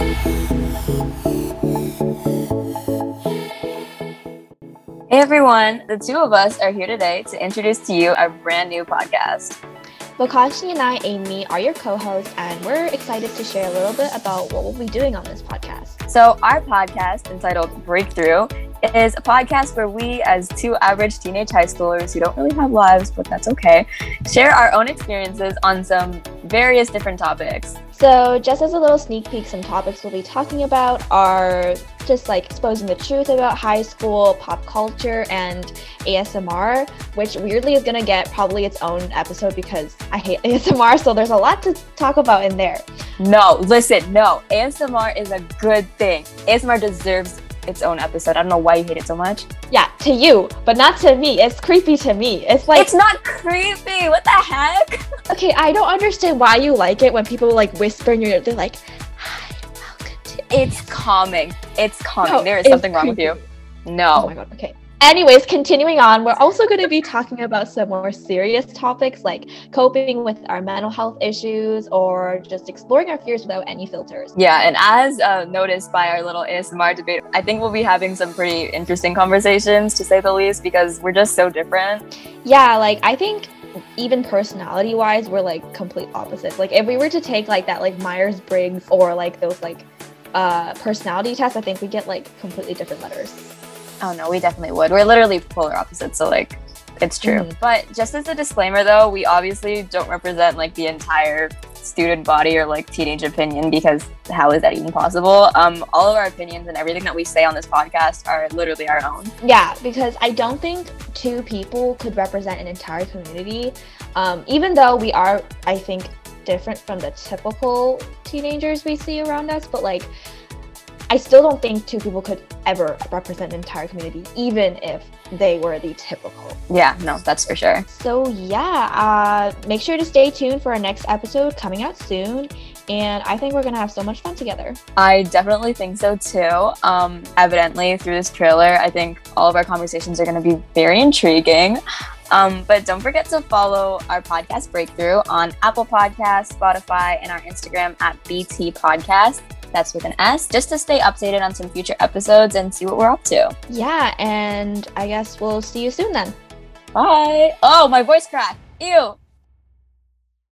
Hey everyone, the two of us are here today to introduce to you our brand new podcast. Bokashi and I, Amy, are your co hosts, and we're excited to share a little bit about what we'll be doing on this podcast. So, our podcast, entitled Breakthrough, is a podcast where we, as two average teenage high schoolers who don't really have lives, but that's okay, share our own experiences on some various different topics. So, just as a little sneak peek, some topics we'll be talking about are just like exposing the truth about high school, pop culture, and ASMR, which weirdly is gonna get probably its own episode because I hate ASMR, so there's a lot to talk about in there. No, listen, no. ASMR is a good thing. ASMR deserves its own episode. I don't know why you hate it so much. Yeah, to you, but not to me. It's creepy to me. It's like It's not creepy. What the heck? okay, I don't understand why you like it when people like whisper in your ear. They're like, "Hi, welcome to." It's calming. It's calming. No, there is something wrong with you. No. Oh my god. Okay. Anyways, continuing on, we're also going to be talking about some more serious topics like coping with our mental health issues or just exploring our fears without any filters. Yeah, and as uh, noticed by our little ASMR debate, I think we'll be having some pretty interesting conversations, to say the least, because we're just so different. Yeah, like I think even personality wise, we're like complete opposites. Like if we were to take like that like Myers Briggs or like those like uh personality tests, I think we get like completely different letters. Oh no, we definitely would. We're literally polar opposites, so like, it's true. Mhm. But just as a disclaimer, though, we obviously don't represent like the entire student body or like teenage opinion because how is that even possible? Um, all of our opinions and everything that we say on this podcast are literally our own. Yeah, because I don't think two people could represent an entire community. Um, even though we are, I think, different from the typical teenagers we see around us, but like, I still don't think two people could ever represent an entire community, even if they were the typical. Yeah, no, that's for sure. So, yeah, uh, make sure to stay tuned for our next episode coming out soon. And I think we're going to have so much fun together. I definitely think so too. Um, evidently, through this trailer, I think all of our conversations are going to be very intriguing. Um, but don't forget to follow our podcast Breakthrough on Apple Podcasts, Spotify, and our Instagram at BT Podcast. That's with an S, just to stay updated on some future episodes and see what we're up to. Yeah, and I guess we'll see you soon then. Bye. Oh, my voice cracked. Ew.